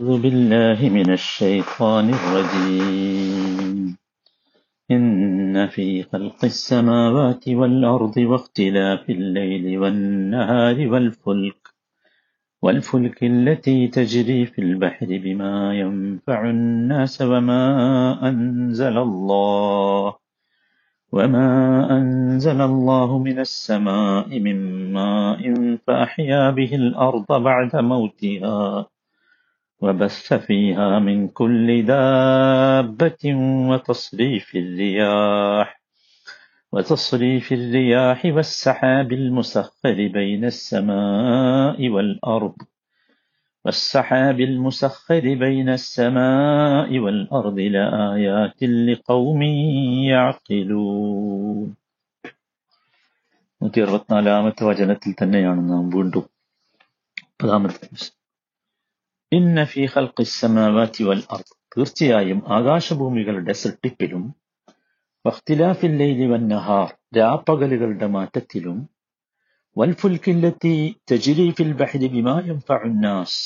أعوذ بالله من الشيطان الرجيم. إن في خلق السماوات والأرض واختلاف الليل والنهار والفلك والفلك التي تجري في البحر بما ينفع الناس وما أنزل الله وما أنزل الله من السماء من ماء فأحيا به الأرض بعد موتها. وبث فيها من كل دابة وتصريف الرياح وتصريف الرياح والسحاب المسخر بين السماء والأرض والسحاب المسخر بين السماء والأرض لآيات لقوم يعقلون നൂറ്റി അറുപത്തിനാലാമത്തെ വചനത്തിൽ തന്നെയാണ് നാം വീണ്ടും പതാമത്തെ ഇന്ന ഫി ഖൽഖി സമാവാതി വൽ അർദ് തീർച്ചയായും ആകാശഭൂമികളുടെ സൃഷ്ടിപ്പിലും വഖ്തിലാഫിൽ ലൈലി വൻ നഹാർ രാപ്പകലുകളുടെ മാറ്റത്തിലും വൽഫുൽക്കില്ലത്തി തജ്രി ഫിൽ ബഹരി ബിമാ യൻഫഉ നാസ്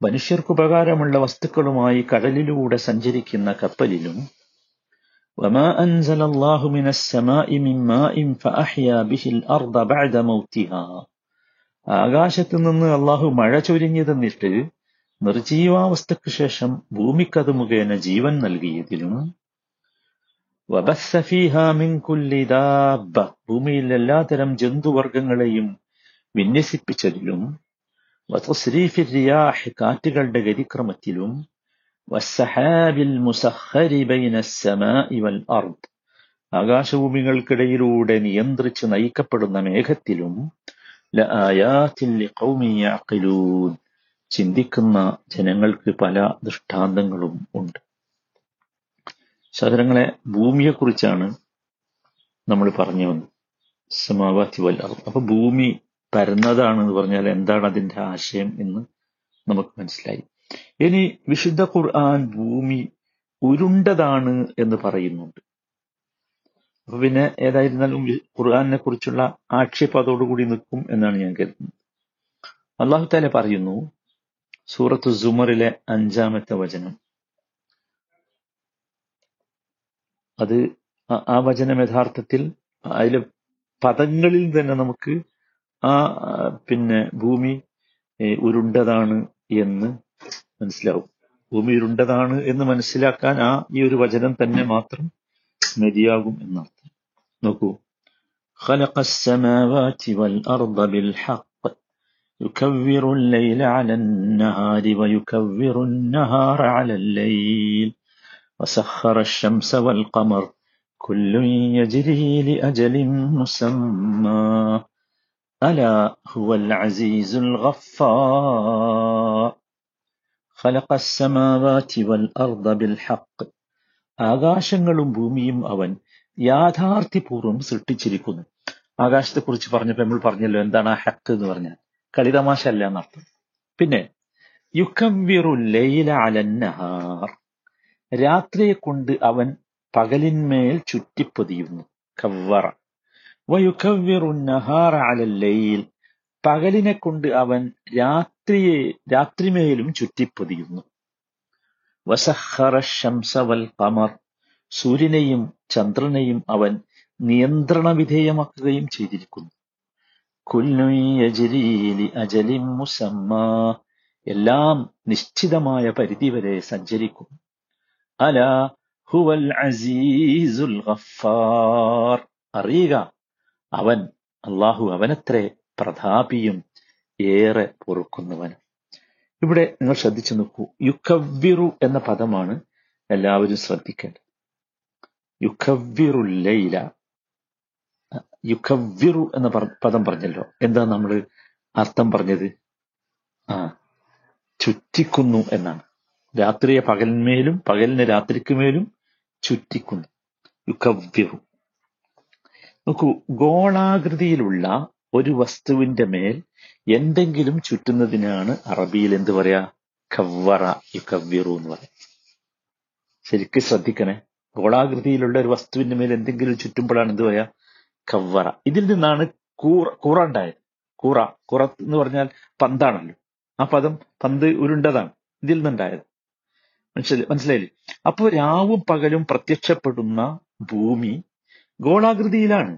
മനുഷ്യർക്ക് ഉപകാരമുള്ള വസ്തുക്കളുമായി കടലിലൂടെ സഞ്ചരിക്കുന്ന കപ്പലിലും وما أنزل الله من السماء من ماء فأحيا به الأرض بعد موتها ആകാശത്തു നിന്ന് അള്ളാഹു മഴ ചൊരിഞ്ഞു തന്നിട്ട് നിർജീവാവസ്ഥയ്ക്ക് ശേഷം ഭൂമിക്കത് മുഖേന ജീവൻ നൽകിയതിലും ഭൂമിയിൽ എല്ലാതരം ജന്തുവർഗങ്ങളെയും വിന്യസിപ്പിച്ചതിലും കാറ്റുകളുടെ ഗതിക്രമത്തിലും ആകാശഭൂമികൾക്കിടയിലൂടെ നിയന്ത്രിച്ച് നയിക്കപ്പെടുന്ന മേഘത്തിലും ചിന്തിക്കുന്ന ജനങ്ങൾക്ക് പല ദൃഷ്ടാന്തങ്ങളും ഉണ്ട്. സഹോദരങ്ങളെ ഭൂമിയെക്കുറിച്ചാണ് നമ്മൾ പറഞ്ഞു വന്നത്. സമാവാത്തി വല്ല അപ്പൊ ഭൂമി പരന്നതാണെന്ന് പറഞ്ഞാൽ എന്താണ് അതിന്റെ ആശയം എന്ന് നമുക്ക് മനസ്സിലായി. ഇനി വിശുദ്ധ ഖുർആൻ ഭൂമി ഉരുണ്ടതാണ് എന്ന് പറയുന്നുണ്ട്. അപ്പൊ പിന്നെ ഏതായിരുന്നാലും ഖുർആാനിനെ കുറിച്ചുള്ള ആക്ഷേപതോടുകൂടി നിൽക്കും എന്നാണ് ഞാൻ കരുതുന്നത്. അള്ളാഹു താല പറയുന്നു സൂറത്ത് സുമറിലെ അഞ്ചാമത്തെ വചനം. അത് ആ വചനം യഥാർത്ഥത്തിൽ അതിലെ പദങ്ങളിൽ തന്നെ നമുക്ക് ആ പിന്നെ ഭൂമി ഉരുണ്ടതാണ് എന്ന് മനസ്സിലാവും. ഭൂമി ഉരുണ്ടതാണ് എന്ന് മനസ്സിലാക്കാൻ ആ ഈ ഒരു വചനം തന്നെ മാത്രം mediagum النط نكو خلق السماوات والأرض بالحق يكبر الليل على النهار ويكبر النهار على الليل. وسخر الشمس والقمر كل يجري لأجل مسمى. ألا هو العزيز الغفار. خلق السماوات والأرض بالحق ആകാശങ്ങളും ഭൂമിയും അവൻ യാഥാർത്ഥ്യപൂർവം സൃഷ്ടിച്ചിരിക്കുന്നു. ആകാശത്തെക്കുറിച്ച് പറഞ്ഞപ്പോൾ നമ്മൾ പറഞ്ഞല്ലോ എന്താണ് ആ ഹക്ക് എന്ന് പറഞ്ഞാൽ? കളിതമാശ അല്ല എന്നർത്ഥം. പിന്നെ യുക്കംവിറു ലൈല അലന്നഹാർ രാത്രിയെ കൊണ്ട് അവൻ പകലിന്മേൽ ചുറ്റിപ്പൊതിയുന്നു കവ്വറ. വയുക്കവ്വിറു നഹാർ അലല്ലയിൽ പകലിനെ കൊണ്ട് അവൻ രാത്രിയെ രാത്രിമേലും ചുറ്റിപ്പൊതിയുന്നു. വസഹറ ശംസ വൽ കമർ സൂര്യനെയും ചന്ദ്രനെയും അവൻ നിയന്ത്രണ വിധേയമാക്കുകയും ചെയ്തിരിക്കുന്നു. കുല്ലുയജിരീലി അജലിം മുസമ്മ. എല്ലാം നിശ്ചിതമായ പരിധിവരെ സഞ്ചരിക്കും അല ഹുവൽ അസീസുൽ ഗഫാർ അറിയുക അവൻ അള്ളാഹു അവനത്രേ പ്രതാപിയും ഏറെ പൊറുക്കുന്നവൻ. ഇവിടെ നിങ്ങൾ ശ്രദ്ധിച്ചു നോക്കൂ. യുക്കവ്വിറു എന്ന പദമാണ് എല്ലാവരും ശ്രദ്ധിക്കേണ്ടത്. യുക്കവ്വിറു ലൈല. യുക്കവ്വിറു എന്ന പദം പറഞ്ഞല്ലോ. എന്താ നമ്മൾ അർത്ഥം പറഞ്ഞത്? ആ ചുറ്റിക്കുന്നു എന്നാണ്. രാത്രിയെ പകലിന്മേലും പകലിനെ രാത്രിക്കുമേലും ചുറ്റിക്കുന്നു. യുഖവ്യറു നോക്കൂ ഗോളാകൃതിയിലുള്ള ഒരു വസ്തുവിന്റെ മേൽ എന്തെങ്കിലും ചുറ്റുന്നതിനാണ് അറബിയിൽ എന്ത് പറയാ? കവ്വറ യുക്കവ്യറു എന്ന് പറയാം. ശരിക്കും ശ്രദ്ധിക്കണേ. ഗോളാകൃതിയിലുള്ള ഒരു വസ്തുവിന്റെ മേൽ എന്തെങ്കിലും ചുറ്റുമ്പോഴാണ് എന്ത് പറയാ? കവ്വറ. ഇതിൽ നിന്നാണ് കൂറ കൂറ ഉണ്ടായത്. കൂറ കുറ എന്ന് പറഞ്ഞാൽ പന്താണല്ലോ. ആ പദം പന്ത് ഉരുണ്ടതാണ്. ഇതിൽ നിന്നുണ്ടായത്. മനസ്സിലായി മനസ്സിലായില്ലേ? അപ്പോ രാവും പകലും പ്രത്യക്ഷപ്പെടുന്ന ഭൂമി ഗോളാകൃതിയിലാണ്.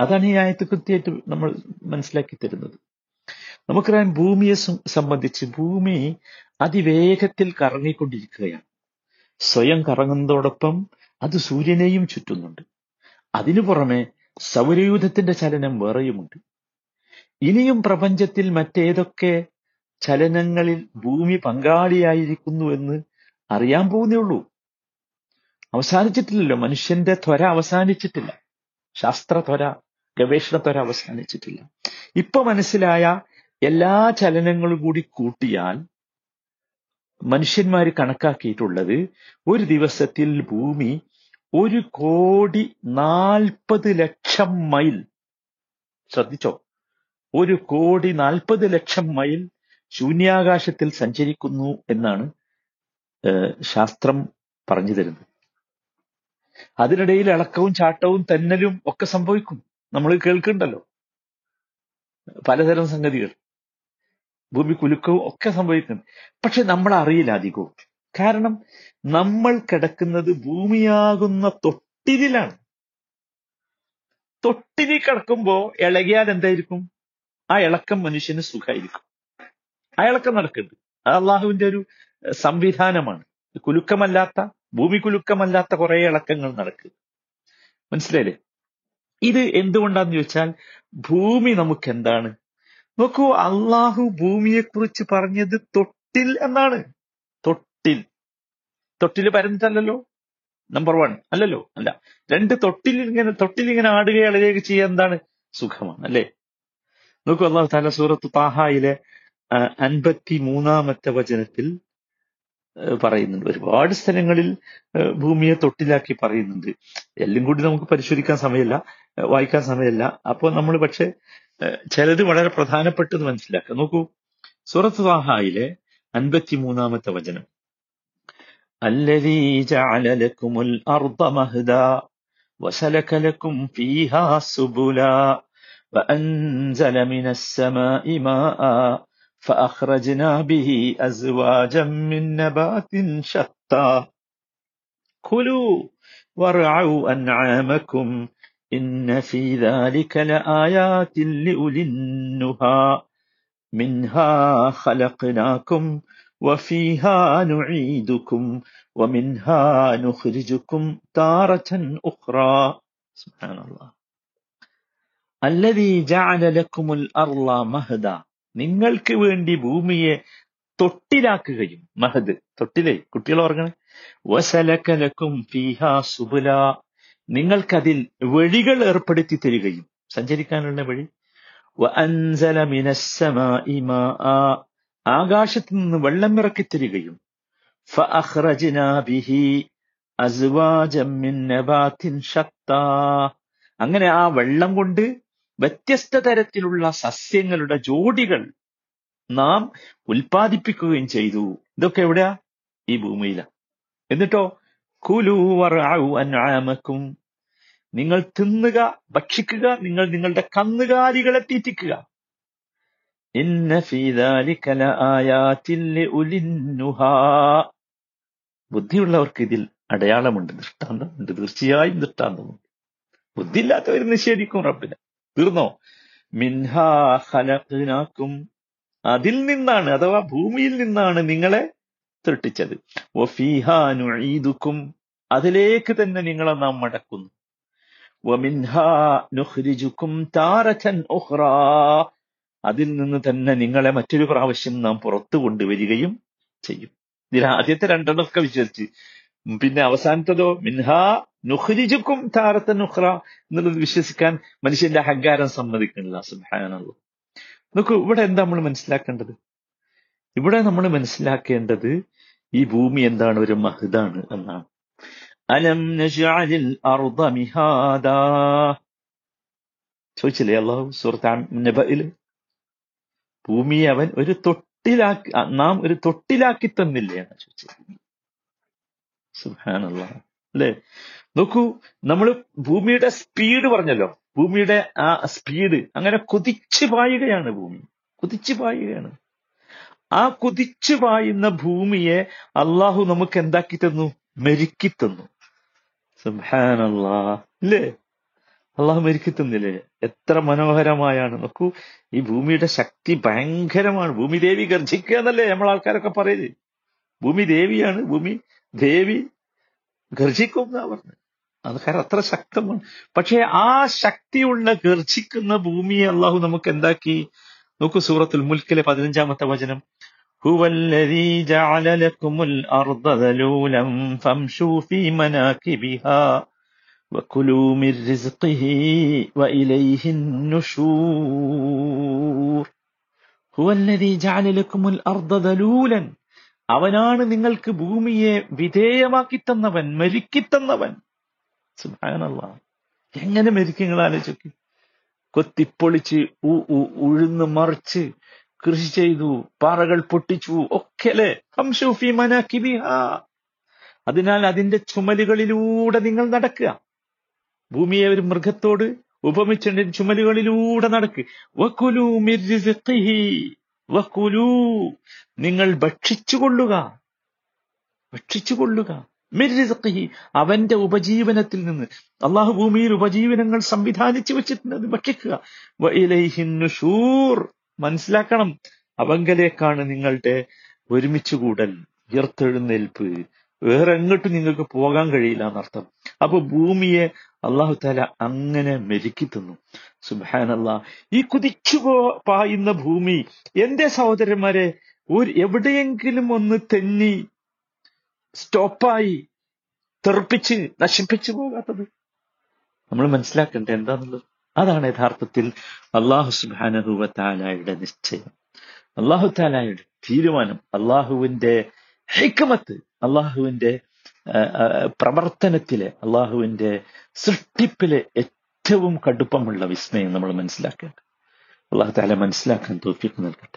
അതാണ് ഈ ആയത്ത് കൃത്യമായിട്ട് നമ്മൾ മനസ്സിലാക്കി തരുന്നത്. നമുക്കറിയാം ഭൂമിയെ സംബന്ധിച്ച് ഭൂമി അതിവേഗത്തിൽ കറങ്ങിക്കൊണ്ടിരിക്കുകയാണ്. സ്വയം കറങ്ങുന്നതോടൊപ്പം അത് സൂര്യനെയും ചുറ്റുന്നുണ്ട്. അതിനു പുറമെ സൗരയൂഥത്തിന്റെ ചലനം വേറെയുമുണ്ട്. ഇനിയും പ്രപഞ്ചത്തിൽ മറ്റേതൊക്കെ ചലനങ്ങളിൽ ഭൂമി പങ്കാളിയായിരിക്കുന്നു എന്ന് അറിയാൻ പോകുന്നേ ഉള്ളൂ. അവസാനിച്ചിട്ടില്ലല്ലോ. മനുഷ്യന്റെ ത്വര അവസാനിച്ചിട്ടില്ല. ശാസ്ത്ര ത്വര ഗവേഷണ അവർ അവസാനിച്ചിട്ടില്ല ഇപ്പൊ മനസ്സിലായ എല്ലാ ചലനങ്ങളും കൂടി കൂട്ടിയാൽ മനുഷ്യന്മാർ കണക്കാക്കിയിട്ടുള്ളത് ഒരു ദിവസത്തിൽ ഭൂമി ഒരു കോടി നാൽപ്പത് ലക്ഷം മൈൽ. ശ്രദ്ധിച്ചോ? ഒരു കോടി നാൽപ്പത് ലക്ഷം മൈൽ ശൂന്യാകാശത്തിൽ സഞ്ചരിക്കുന്നു എന്നാണ് ശാസ്ത്രം പറഞ്ഞു തരുന്നത്. അതിനിടയിൽ ഇളക്കവും ചാട്ടവും തെന്നലും ഒക്കെ സംഭവിക്കും. നമ്മൾ കേൾക്കുന്നുണ്ടല്ലോ പലതരം സംഗതികൾ. ഭൂമി കുലുക്കവും ഒക്കെ സംഭവിക്കുന്നു പക്ഷെ നമ്മൾ അറിയില്ല അധികവും. കാരണം നമ്മൾ കിടക്കുന്നത് ഭൂമിയാകുന്ന തൊട്ടിരിലാണ് തൊട്ടിരി കിടക്കുമ്പോ ഇളകിയാൽ എന്തായിരിക്കും? ആ ഇളക്കം മനുഷ്യന് സുഖമായിരിക്കും ആ ഇളക്കം നടക്കുന്നുണ്ട് അത് അള്ളാഹുവിന്റെ ഒരു സംവിധാനമാണ്. കുലുക്കമല്ലാത്ത ഭൂമി കുലുക്കമല്ലാത്ത കുറെ ഇളക്കങ്ങൾ നടക്കുക മനസ്സിലായില്ലേ? ഇത് എന്തുകൊണ്ടാന്ന് ചോദിച്ചാൽ ഭൂമി നമുക്ക് എന്താണ് നോക്കൂ അള്ളാഹു ഭൂമിയെക്കുറിച്ച് പറഞ്ഞത് തൊട്ടിൽ എന്നാണ്. തൊട്ടിൽ. തൊട്ടിൽ പരന്നിട്ടല്ലല്ലോ? നമ്പർ വൺ അല്ലല്ലോ? അല്ല. രണ്ട് തൊട്ടിൽ ഇങ്ങനെ തൊട്ടിൽ ഇങ്ങനെ ആടുക ഇളകുക ചെയ്യാൻ എന്താണ്? സുഖമാണ് അല്ലേ? നോക്കൂ അള്ളാഹു താല സൂറത്ത് താഹായിലെ അൻപത്തി മൂന്നാമത്തെ വചനത്തിൽ പറയുന്നുണ്ട് ഒരുപാട് സ്ഥലങ്ങളിൽ ആ, ഭൂമിയെ തൊട്ടിലാക്കി പറയുന്നുണ്ട് എല്ലാം കൂടി നമുക്ക് പരിശോധിക്കാൻ സമയമില്ല ആ, വായിക്കാൻ സമയമില്ല അപ്പോൾ നമ്മൾ പക്ഷെ ആ, ചിലത് വളരെ പ്രധാനപ്പെട്ടത് മനസ്സിലാക്കാം നോക്കൂ സൂറത്ത് താഹായിലെ അൻപത്തി മൂന്നാമത്തെ വചനം الذي جعل لكم الأرض مهدا وسلك لكم فيها سبلا وأنزل من السماء ماء فأخرجنا به أزواجا من نبات شتى. كلوا وارعوا أنعامكم إن في ذلك لآيات لأولي النهى. منها خلقناكم وفيها نعيدكم ومنها نخرجكم تارة أخرى. سبحان الله. الذي جعل لكم الأرض مهدا. നിങ്ങൾക്ക് വേണ്ടി ഭൂമിയെ തൊട്ടിലാക്കുകയും മഹദ് തൊട്ടിലേ കുട്ടികൾ ഓർക്കണേ. വസലക്കലക്കും ഫീഹാ സുബുല. നിങ്ങൾക്കതിൽ വഴികൾ ഏർപ്പെടുത്തി തരികയും സഞ്ചരിക്കാനുള്ള വഴി. മാആ. ആകാശത്ത് നിന്ന് വെള്ളം ഇറക്കി തരികയും അങ്ങനെ ആ വെള്ളം കൊണ്ട് വ്യത്യസ്ത തരത്തിലുള്ള സസ്യങ്ങളുടെ ജോഡികൾ നാം ഉൽപ്പാദിപ്പിക്കുകയും ചെയ്തു. ഇതൊക്കെ എവിടെയാ? ഈ ഭൂമിയിലാണ് എന്നിട്ടോ കുലൂവറാവു അൻആമക്കും. നിങ്ങൾ തിന്നുക ഭക്ഷിക്കുക നിങ്ങൾ നിങ്ങളുടെ കന്നുകാലികളെ തീറ്റിക്കുക. ബുദ്ധിയുള്ളവർക്ക് ഇതിൽ അടയാളമുണ്ട് ദൃഷ്ടാന്തമുണ്ട് തീർച്ചയായും ദൃഷ്ടാന്തമുണ്ട്. ബുദ്ധിയില്ലാത്തവർ നിഷേധിക്കും റബ്ബിനെ. തീർന്നോ? മിൻഹാ ഖലഖ്നാക്കും അതിൽ നിന്നാണ് അഥവാ ഭൂമിയിൽ നിന്നാണ് നിങ്ങളെ സൃഷ്ടിച്ചത് വഫീഹാ നുഈദുക്കും. അതിലേക്ക് തന്നെ നിങ്ങളെ നാം മടക്കുന്നു ും. താരതൻ ഉഖ്റാ. അതിൽ നിന്ന് തന്നെ നിങ്ങളെ മറ്റൊരു പ്രാവശ്യം നാം പുറത്തു കൊണ്ടുവരികയും ചെയ്യും. ഇതിൽ ആദ്യത്തെ രണ്ടെണ്ണമൊക്കെ വിശ്വസിച്ച്. പിന്നെ അവസാനത്തതോ? മിൻഹാ നുഖ്രിജുക്കും താരത്തെ നുഹ്ര എന്നുള്ളത് വിശ്വസിക്കാൻ മനുഷ്യന്റെ അഹങ്കാരം സമ്മതിക്കുന്നില്ല. സുബ്ഹാനല്ലാഹ് നോക്കൂ ഇവിടെ എന്താ നമ്മൾ മനസ്സിലാക്കേണ്ടത്? ഇവിടെ നമ്മൾ മനസ്സിലാക്കേണ്ടത് ഈ ഭൂമി എന്താണ്? ഒരു മഹദാണ് എന്നാണ്. അലം ചോദിച്ചില്ലേ അള്ളാഹു സുഹൃത്ത് ഭൂമി അവൻ ഒരു തൊട്ടിലാക്കി നാം ഒരു തൊട്ടിലാക്കി തന്നില്ലേ? എന്ന് ചോദിച്ചത്. സുഹാനുള്ള അല്ലേ? നോക്കൂ നമ്മൾ ഭൂമിയുടെ സ്പീഡ് പറഞ്ഞല്ലോ. ഭൂമിയുടെ ആ സ്പീഡ് അങ്ങനെ കുതിച്ചു പായുകയാണ് ഭൂമി. കുതിച്ചു പായുകയാണ്. ആ കുതിച്ചു പായുന്ന ഭൂമിയെ അള്ളാഹു നമുക്ക് എന്താക്കി തന്നു? മെരുക്കി തന്നു. അല്ലേ അള്ളാഹു മെരുക്കി തന്നില്ലേ? എത്ര മനോഹരമായാണ്. നോക്കൂ ഈ ഭൂമിയുടെ ശക്തി ഭയങ്കരമാണ്. ഭൂമി ദേവി ഗർജിക്കുക എന്നല്ലേ നമ്മൾ ആൾക്കാരൊക്കെ പറയുന്നത് ഭൂമി ദേവിയാണ്. ഭൂമി ദേവി ഗർജിക്കും എന്നാ പറഞ്ഞത് അത് കാരണം അത്ര ശക്തമാണ് പക്ഷെ ആ ശക്തിയുള്ള ഗർജിക്കുന്ന ഭൂമിയെ അള്ളാഹു നമുക്ക് എന്താക്കി നോക്കൂ സൂറത്തുൽ മുൽക്കിലെ പതിനഞ്ചാമത്തെ വചനം هو الذي جعل لكم الأرض ذلولا فامشوا في مناكبها وكلوا من رزقه وإليه النشور هو الذي جعل لكم الأرض ذلولا അവനാണ് നിങ്ങൾക്ക് ഭൂമിയെ വിധേയമാക്കി തന്നവൻ മരുക്കി തന്നവൻ സുബ്ഹാനല്ല. എങ്ങനെ മരിക്കും ആലോചിക്കും. കൊത്തിപ്പൊളിച്ച് ഉഴുന്ന് മറിച്ച് കൃഷി ചെയ്തു പാറകൾ പൊട്ടിച്ചു ഒക്കെ അല്ലേ ഹംഷൂഫി മനാക്കിബിഹ. അതിനാൽ അതിന്റെ ചുമലുകളിലൂടെ നിങ്ങൾ നടക്കുക. ഭൂമിയെ ഒരു മൃഗത്തോട് ഉപമിച്ചുണ്ട് ചുമലുകളിലൂടെ നടക്ക്. വക്കുലു. വക്കുലു നിങ്ങൾ ഭക്ഷിച്ചുകൊള്ളുക. ഭക്ഷിച്ചുകൊള്ളുക. മിർ റിസ്ഖിഹി. അവന്റെ ഉപജീവനത്തിൽ നിന്ന്. അള്ളാഹു ഭൂമിയിൽ ഉപജീവനങ്ങൾ സംവിധാനിച്ചു വെച്ചിട്ടുണ്ട്. അത് ഭക്ഷിക്കുക മനസ്സിലാക്കണം. അവങ്കലേക്കാണ് നിങ്ങളുടെ ഒരുമിച്ചുകൂടൽ ഉയർത്തെഴുന്നേൽപ്പ്. വേറെ എങ്ങോട്ടും നിങ്ങൾക്ക് പോകാൻ കഴിയില്ല എന്നർത്ഥം. അപ്പൊ ഭൂമിയെ അള്ളാഹു താല അങ്ങനെ മെരുക്കി തന്നു സുബാനല്ല ഈ കുതിച്ചു പായുന്ന ഭൂമി. എന്റെ സഹോദരന്മാരെ ഒരു എവിടെയെങ്കിലും ഒന്ന് തെന്നി സ്റ്റോപ്പായി തെറിപ്പിച്ച് നശിപ്പിച്ചു പോകാത്തത്. നമ്മൾ മനസ്സിലാക്കേണ്ട എന്താണെന്നുള്ളത് അതാണ് യഥാർത്ഥത്തിൽ അള്ളാഹു സുബാനഹുവ താലായുടെ നിശ്ചയം. അള്ളാഹു താലായുടെ തീരുമാനം അള്ളാഹുവിന്റെ ഹൈക്കമത്ത് അള്ളാഹുവിന്റെ പ്രവർത്തനത്തിലെ അള്ളാഹുവിന്റെ സൃഷ്ടിപ്പിലെ ഏറ്റവും കടുപ്പമുള്ള വിസ്മയം നമ്മൾ മനസ്സിലാക്കേണ്ടത്. അള്ളാഹു താല മനസ്സിലാക്കാൻ തോഫിക്ക് നൽകട്ടെ.